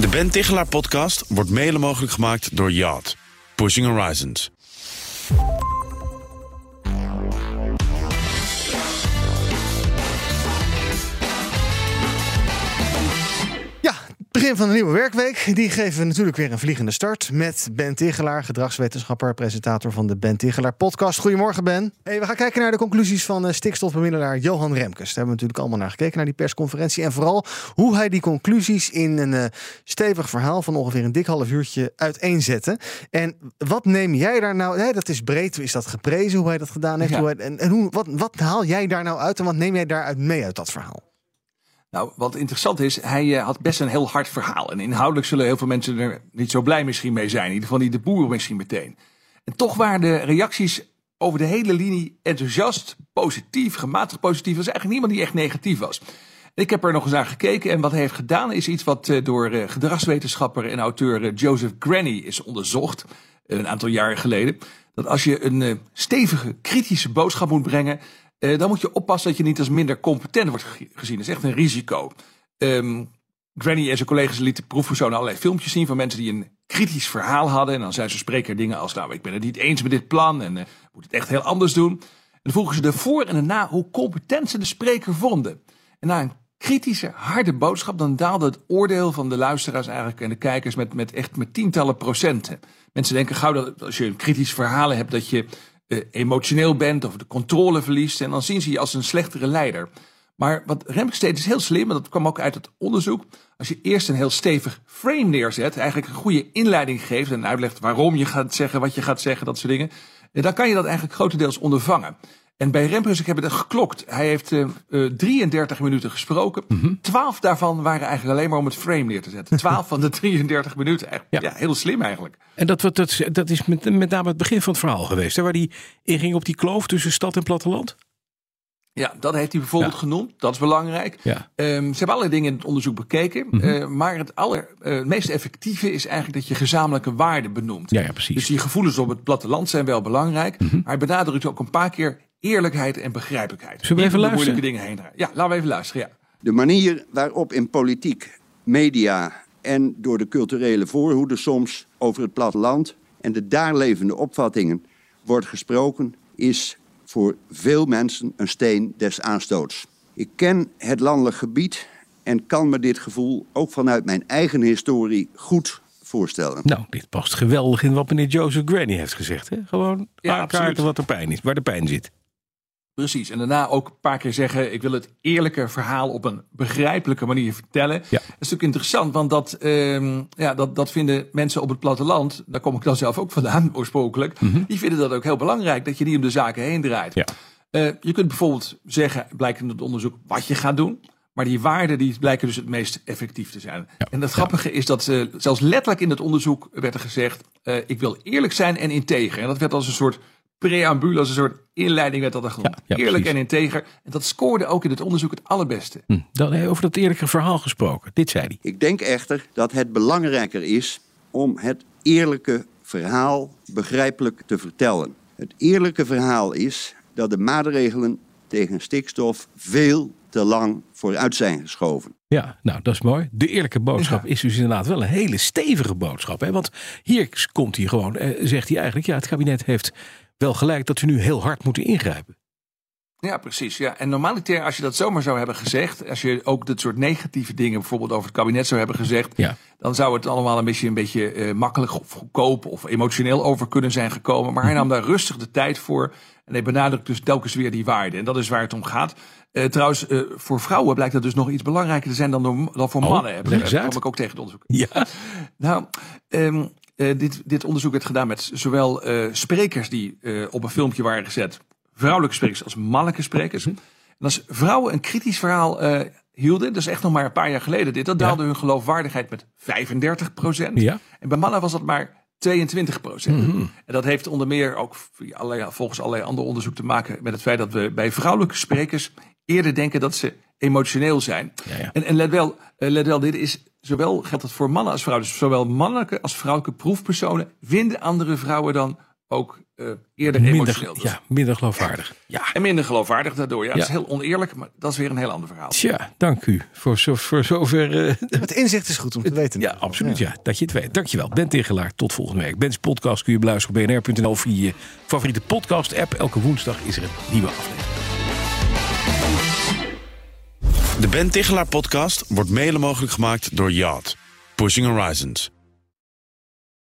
De Ben Tichelaar podcast wordt mede mogelijk gemaakt door Yacht. Pushing Horizons. Begin van de nieuwe werkweek. Die geven we natuurlijk weer een vliegende start met Ben Tigelaar, gedragswetenschapper, presentator van de Ben Tigelaar podcast. Goedemorgen Ben. Hey, we gaan kijken naar de conclusies van eh, stikstofbemiddelaar Johan Remkes. Daar hebben we natuurlijk allemaal naar gekeken, naar die persconferentie. En vooral hoe hij die conclusies in een eh, stevig verhaal van ongeveer een dik half uurtje uiteenzette. En wat neem jij daar nou, nee, dat is breed, is dat geprezen hoe hij dat gedaan heeft. Ja. Hoe hij- en en hoe, wat, wat haal jij daar nou uit en wat neem jij daaruit mee uit dat verhaal? Nou, wat interessant is, hij eh, had best een heel hard verhaal. En inhoudelijk zullen heel veel mensen er niet zo blij misschien mee zijn. In ieder geval niet de boeren misschien meteen. En toch waren de reacties over de hele linie enthousiast, positief, gematigd positief. Er was eigenlijk niemand die echt negatief was. Ik heb er nog eens naar gekeken en wat hij heeft gedaan is iets wat eh, door eh, gedragswetenschapper en auteur Joseph Granny is onderzocht. Een aantal jaren geleden. Dat als je een stevige, kritische boodschap moet brengen, eh, dan moet je oppassen dat je niet als minder competent wordt ge- gezien. Dat is echt een risico. Ehm, Granny en zijn collega's lieten proefpersonen allerlei filmpjes zien van mensen die een kritisch verhaal hadden. En dan zei ze spreker dingen als, nou, ik ben het niet eens met dit plan en eh moet het echt heel anders doen. En dan vroegen ze de voor en de na hoe competent ze de spreker vonden. En na een kritische, harde boodschap, dan daalde het oordeel van de luisteraars eigenlijk en de kijkers met, met echt met tientallen procenten. Mensen denken gauw dat als je een kritisch verhaal hebt, dat je emotioneel bent of de controle verliest. En dan zien ze je als een slechtere leider. Maar wat Remkes deed is heel slim, en dat kwam ook uit het onderzoek. Als je eerst een heel stevig frame neerzet, eigenlijk een goede inleiding geeft en uitlegt waarom je gaat zeggen, wat je gaat zeggen, dat soort dingen. eh, Dan kan je dat eigenlijk grotendeels ondervangen. En bij Remkes, ik heb het geklokt. Hij heeft eh, eh, 33 minuten gesproken. 12 daarvan waren eigenlijk alleen maar om het frame neer te zetten. 12 van de 33 minuten. Ja. ja. heel slim eigenlijk. En dat, wat- dat, dat is met, met name het begin van het verhaal geweest. Hè, waar die inging op die kloof tussen stad en platteland. Ja, dat heeft hij bijvoorbeeld Ja. genoemd. Dat is belangrijk. Ja. Ehm, ze hebben allerlei dingen in het onderzoek bekeken. Mhm. Eh, maar het, aller, eh, het meest effectieve is eigenlijk dat je gezamenlijke waarden benoemt. Ja, ja, precies. Dus die gevoelens op het platteland zijn wel belangrijk. Mhm. Maar hij benadrukt ook een paar keer eerlijkheid en begrijpelijkheid. Zullen we even de moeilijke luisteren? dingen heen draaien. Ja, laten we even luisteren. Ja. De manier waarop in politiek, media en door de culturele voorhoede soms over het platteland en de daar levende opvattingen wordt gesproken, is voor veel mensen een steen des aanstoots. Ik ken het landelijk gebied en kan me dit gevoel ook vanuit mijn eigen historie goed voorstellen. Nou, dit past geweldig in wat meneer Joseph Granny heeft gezegd. Hè? Gewoon Ja, aankaarten wat er pijn is, waar de pijn zit. Precies. En daarna ook een paar keer zeggen: ik wil het eerlijke verhaal op een begrijpelijke manier vertellen. Ja. Dat is natuurlijk interessant, want dat, ehm, ja, dat, dat vinden mensen op het platteland. Daar kom ik dan zelf ook vandaan, oorspronkelijk. Die vinden dat ook heel belangrijk, dat je niet om de zaken heen draait. Ja. Eh, je kunt bijvoorbeeld zeggen, blijkt in het onderzoek, wat je gaat doen. Maar die waarden die blijken dus het meest effectief te zijn. Ja. En het grappige is dat eh, zelfs letterlijk in het onderzoek werd er gezegd: eh, ik wil eerlijk zijn en integer. En dat werd als een soort preambule, als een soort inleiding werd dat er genoemd. Ja, ja, eerlijk precies. en integer. En dat scoorde ook in het onderzoek het allerbeste. Hm. Dan eh, over dat eerlijke verhaal gesproken. Dit zei hij. Ik denk echter dat het belangrijker is om het eerlijke verhaal begrijpelijk te vertellen. Het eerlijke verhaal is dat de maatregelen tegen stikstof veel te lang vooruit zijn geschoven. Ja, nou dat is mooi. De eerlijke boodschap is dus inderdaad wel een hele stevige boodschap. Hè? Want hier komt hij gewoon, eh, zegt hij eigenlijk, ja het kabinet heeft wel gelijk dat we nu heel hard moeten ingrijpen. Ja, precies. Ja. En normaliter, als je dat zomaar zou hebben gezegd, als je ook dit soort negatieve dingen bijvoorbeeld over het kabinet zou hebben gezegd, Ja. dan zou het allemaal een beetje, een beetje eh, makkelijk of goedkoop of emotioneel over kunnen zijn gekomen. Maar hij nam daar rustig de tijd voor en hij benadrukt dus telkens weer die waarden. En dat is waar het om gaat. Eh, trouwens, eh, voor vrouwen blijkt dat dus nog iets belangrijker te zijn dan, door- dan voor Oh, mannen. Heb, dat ik ook tegen het onderzoek. Ja, Nou, ehm, eh, dit, dit onderzoek werd gedaan met zowel eh, sprekers die eh, op een filmpje waren gezet, vrouwelijke sprekers als mannelijke sprekers. Mhm. En als vrouwen een kritisch verhaal hielden, dat is echt nog maar een paar jaar geleden dit, dan daalde hun geloofwaardigheid met 35 procent. Ja. En bij mannen was dat maar 22 procent. Mhm. En dat heeft onder meer ook allerlei, volgens allerlei andere onderzoek te maken met het feit dat we bij vrouwelijke sprekers eerder denken dat ze emotioneel zijn. Ja. En, en let, wel, let wel, dit is zowel geldt het voor mannen als vrouwen. Dus zowel mannelijke als vrouwelijke proefpersonen vinden andere vrouwen dan ook eh, eerder Minder, emotioneel. Dus- ja, minder geloofwaardig. Ja. En minder geloofwaardig daardoor. Ja, dat is heel oneerlijk, maar dat is weer een heel ander verhaal. Tja, dank u voor, zo, voor zover. eh, Het inzicht is goed om te weten. ja, absoluut. Ja. dat je het weet. Dankjewel. Ben Tegelaar. Tot volgende week. Ben's podcast kun je beluisteren op bnr.nl via je favoriete podcast app. Elke woensdag is er een nieuwe aflevering. De Ben Tichelaar podcast wordt mede mogelijk gemaakt door Yacht. Pushing Horizons.